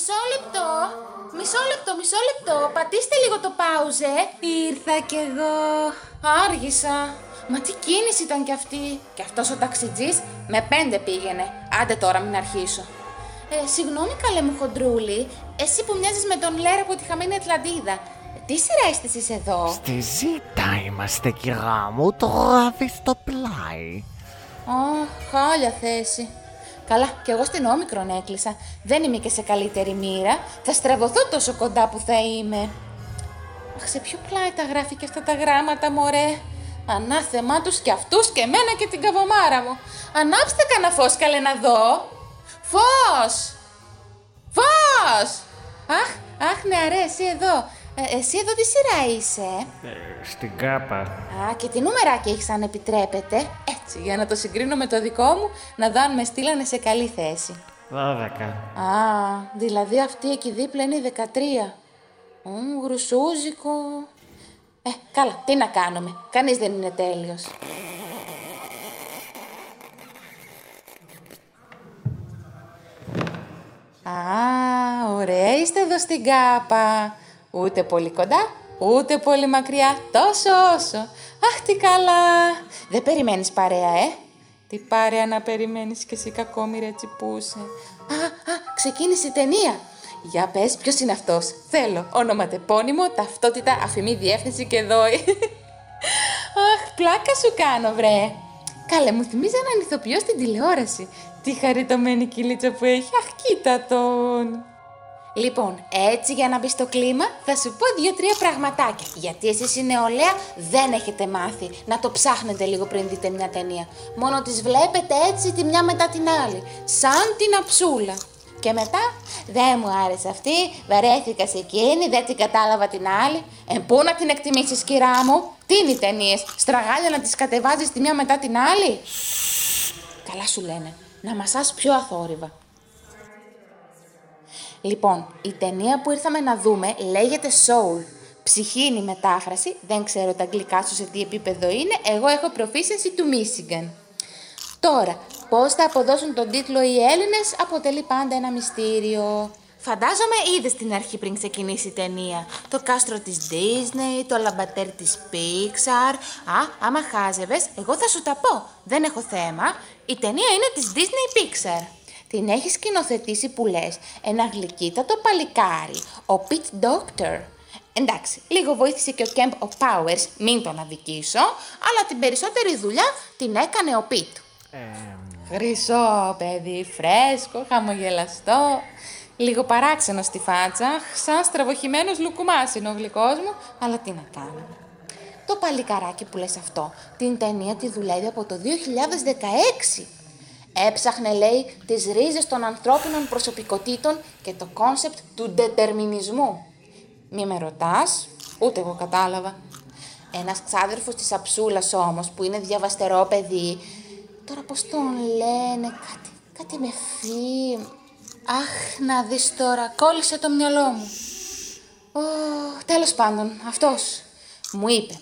Μισό λεπτό. Μισό λεπτό, μισό λεπτό. Πατήστε λίγο το πάουζε. Ήρθα κι εγώ. Άργησα. Μα τι κίνηση ήταν κι αυτή. Και αυτός ο ταξιτζής με πέντε πήγαινε. Άντε τώρα μην αρχίσω. Ε, συγγνώμη καλέ μου χοντρούλη, εσύ που μοιάζεις με τον Λέρα από τη χαμένη Ατλαντίδα. Ε, Τι σειρά είστε εσείς εδώ; Στη ζήτα είμαστε, κυρά μου, το γράφει στο πλάι. Ω, χάλια θέση. Καλά, κι εγώ στην όμικρον έκλεισα. Δεν είμαι και σε καλύτερη μοίρα. Θα στραβωθώ τόσο κοντά που θα είμαι. Αχ, σε ποιο πλάι τα γράφει και αυτά τα γράμματα, μωρέ; Ανάθεμά τους κι αυτούς και εμένα και την καβομάρα μου. Ανάψτε κανένα φως, καλέ να δω. Φως! Φως! Αχ, αχ, νεαρέ, εσύ εδώ. Ε, εσύ εδώ τι σειρά είσαι, ε; στην κάπα. Α, και τι νούμεράκι έχεις αν επιτρέπετε. Έτσι, για να το συγκρίνω με το δικό μου, να δω αν με στείλανε σε καλή θέση. 12. Α, δηλαδή αυτή εκεί δίπλα είναι η 13. Ω, γρουσούζικο. Ε, καλά, τι να κάνουμε. Κανείς δεν είναι τέλειος. Α, ωραία είστε εδώ στην κάπα. Ούτε πολύ κοντά, ούτε πολύ μακριά, τόσο όσο. Αχ, τι καλά. Δεν περιμένεις παρέα, ε; Τι παρέα να περιμένεις κι εσύ κακόμοιρε τσιπούσε. Α, α, ξεκίνησε η ταινία. Για πες, ποιος είναι αυτός; Θέλω ονοματεπώνυμο, ταυτότητα, αφημή, διεύθυνση και δόη. Αχ, πλάκα σου κάνω, βρε. Καλέ, μου θυμίζει έναν ηθοποιό στην τηλεόραση. Τι χαριτωμένη κυλίτσα που έχει. Αχ, κοίτα τον. Λοιπόν, έτσι για να μπεις στο κλίμα, θα σου πω δύο-τρία πραγματάκια. Γιατί εσείς η νεολαία δεν έχετε μάθει να το ψάχνετε λίγο πριν δείτε μια ταινία. Μόνο τις βλέπετε έτσι τη μια μετά την άλλη. Σαν την αψούλα. Και μετά, δεν μου άρεσε αυτή, βαρέθηκας σε εκείνη, δεν την κατάλαβα την άλλη. Ε, πού να την εκτιμήσεις, κυρά μου; Τι είναι οι ταινίες, στραγάλια να τις κατεβάζεις τη μια μετά την άλλη; Καλά σου λένε, να μασάς πιο αθόρυβα. Λοιπόν, η ταινία που ήρθαμε να δούμε λέγεται Soul. Ψυχή είναι η μετάφραση, δεν ξέρω τα αγγλικά σου σε τι επίπεδο είναι, εγώ έχω proficiency του Michigan. Τώρα, πώς θα αποδώσουν τον τίτλο οι Έλληνες αποτελεί πάντα ένα μυστήριο. Φαντάζομαι είδες στην αρχή πριν ξεκινήσει η ταινία. Το κάστρο της Disney, το λαμπατέρ της Pixar. Α, άμα χάζευες, εγώ θα σου τα πω. Δεν έχω θέμα. Η ταινία είναι της Disney Pixar. Την έχεις σκηνοθετήσει που λες ένα γλυκύτατο παλικάρι, ο Pete Doctor. Εντάξει, λίγο βοήθησε και ο Kemp ο Powers, μην τον αδικήσω, αλλά την περισσότερη δουλειά την έκανε ο Pete. Χρυσό παιδί, φρέσκο, χαμογελαστό. Λίγο παράξενο στη φάτσα, σαν στραβοχημένος λουκουμάς είναι ο γλυκός μου, αλλά τι να κάνω. Το παλικαράκι που λες αυτό, την ταινία τη δουλεύει από το 2016. Έψαχνε, λέει, τις ρίζες των ανθρώπινων προσωπικότητων και το κόνσεπτ του ντετερμινισμού. Μη με ρωτάς, ούτε εγώ κατάλαβα. Ένας ξάδερφος της Αψούλας όμως, που είναι διαβαστερό παιδί, τώρα πώς τον λένε, κάτι, κάτι με φύ... Αχ, να δεις τώρα, κόλλησε το μυαλό μου. Ω, τέλος πάντων, αυτός μου είπε.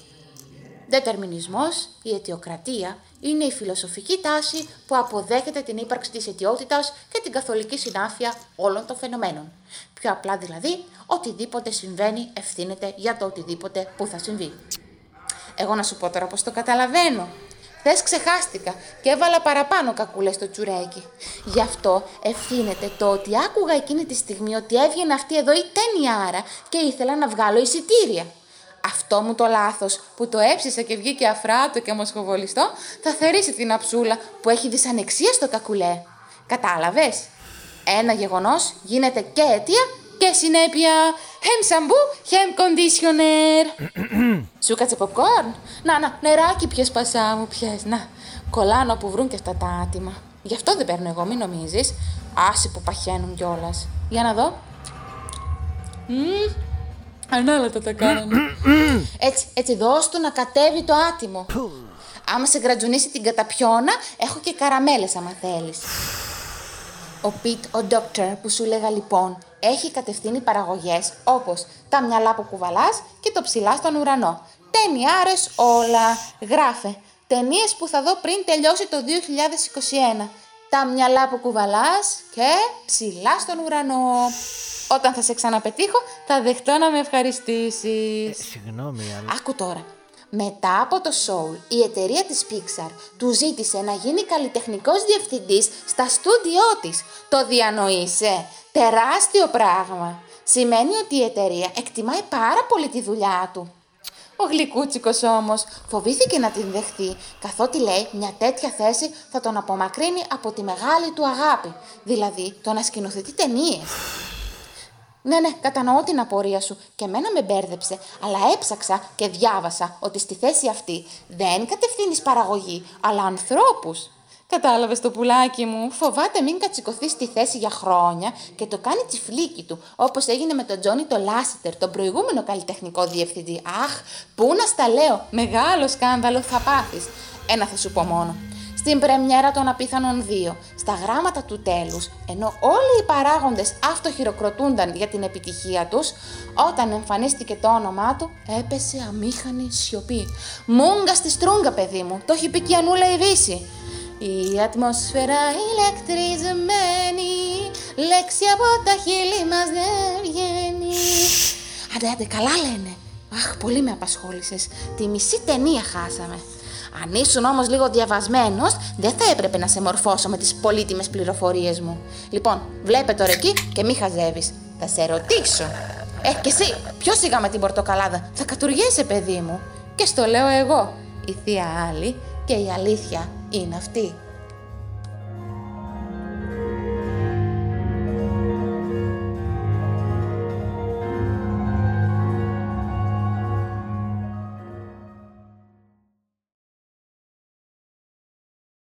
Δετερμινισμός, η αιτιοκρατία, είναι η φιλοσοφική τάση που αποδέχεται την ύπαρξη της αιτιότητας και την καθολική συνάφεια όλων των φαινομένων. Πιο απλά δηλαδή, οτιδήποτε συμβαίνει ευθύνεται για το οτιδήποτε που θα συμβεί. Εγώ να σου πω τώρα πώς το καταλαβαίνω. Χθες ξεχάστηκα και έβαλα παραπάνω κακούλες στο τσουρέκι. Γι' αυτό ευθύνεται το ότι άκουγα εκείνη τη στιγμή ότι έβγαινε αυτή εδώ η τένιάρα και ήθελα να βγάλω εισιτήρια. Αυτό μου το λάθος που το έψησα και βγήκε αφράτο και μοσχοβολιστό θα θερήσει την αψούλα που έχει δυσανεξία στο κακουλέ. Κατάλαβες; Ένα γεγονός γίνεται και αιτία και συνέπεια. Χεμ σαμπού, χεμ κοντίσιονερ. Σου κάτσε popcorn. Να, να, νεράκι πιες πασά μου πιες. Να, κολλάνω που βρουν και αυτά τα άτιμα. Γι' αυτό δεν παίρνω εγώ, μην νομίζεις. Άσε που παχαίνουν κιόλας. Για να δω. Μμμ, Ανάλατα τα κάναμε. έτσι, έτσι δώσ' του να κατέβει το άτιμο. Άμα σε γρατζουνίσει την καταπιώνα, έχω και καραμέλες άμα θέλεις. Ο Πιτ, ο Doctor που σου λέγα λοιπόν, έχει κατευθύνει παραγωγές όπως τα μυαλά που κουβαλάς και το ψηλά στον ουρανό. Ταινιάρες όλα. Γράφε. Ταινίες που θα δω πριν τελειώσει το 2021. Τα μυαλά που κουβαλάς και ψηλά στον ουρανό. Όταν θα σε ξαναπετύχω, θα δεχτώ να με ευχαριστήσεις. Ε, συγγνώμη, αλλά... Άκου τώρα. Μετά από το Soul, η εταιρεία της Pixar του ζήτησε να γίνει καλλιτεχνικός διευθυντής στα στούντιό της. Το διανοείσαι. Τεράστιο πράγμα. Σημαίνει ότι η εταιρεία εκτιμάει πάρα πολύ τη δουλειά του. Ο γλυκούτσικος όμως φοβήθηκε να την δεχθεί, καθότι λέει μια τέτοια θέση θα τον απομακρύνει από τη μεγάλη του αγάπη, δηλαδή το να σκηνοθετεί ταινίες. Ναι, ναι, κατανοώ την απορία σου και εμένα με μπέρδεψε, αλλά έψαξα και διάβασα ότι στη θέση αυτή δεν κατευθύνεις παραγωγή, αλλά ανθρώπους. Κατάλαβες το πουλάκι μου. Φοβάται μην κατσικωθείς στη θέση για χρόνια και το κάνει τσιφλίκι του, όπως έγινε με τον Τζόνι το Λάσιτερ, τον προηγούμενο καλλιτεχνικό διευθυντή. Αχ, πού να στα λέω, μεγάλο σκάνδαλο θα πάθεις. Ένα θα σου πω μόνο. Στην πρεμιέρα των Απίθανων 2, στα γράμματα του τέλους, ενώ όλοι οι παράγοντες αυτοχειροκροτούνταν για την επιτυχία τους, όταν εμφανίστηκε το όνομά του, έπεσε αμήχανη σιωπή. Μούγκα στη στρούγκα, παιδί μου, το έχει πει και η Ανούλα η Δύση. Η ατμόσφαιρα ηλεκτρισμένη, λέξη από τα χείλη μας δεν βγαίνει. Άντε, άντε, καλά λένε. Αχ, πολύ με απασχόλησες. Τη μισή ταινία χάσαμε. Αν ήσουν όμως λίγο διαβασμένος, δεν θα έπρεπε να σε μορφώσω με τις πολύτιμες πληροφορίες μου. Λοιπόν, βλέπε τώρα εκεί και μη χαζεύεις. Θα σε ρωτήσω. Ε, και εσύ, πιο σιγά με την πορτοκαλάδα; Θα κατουργέσαι, παιδί μου. Και στο λέω εγώ. Η θεία άλλη και η αλήθεια είναι αυτή.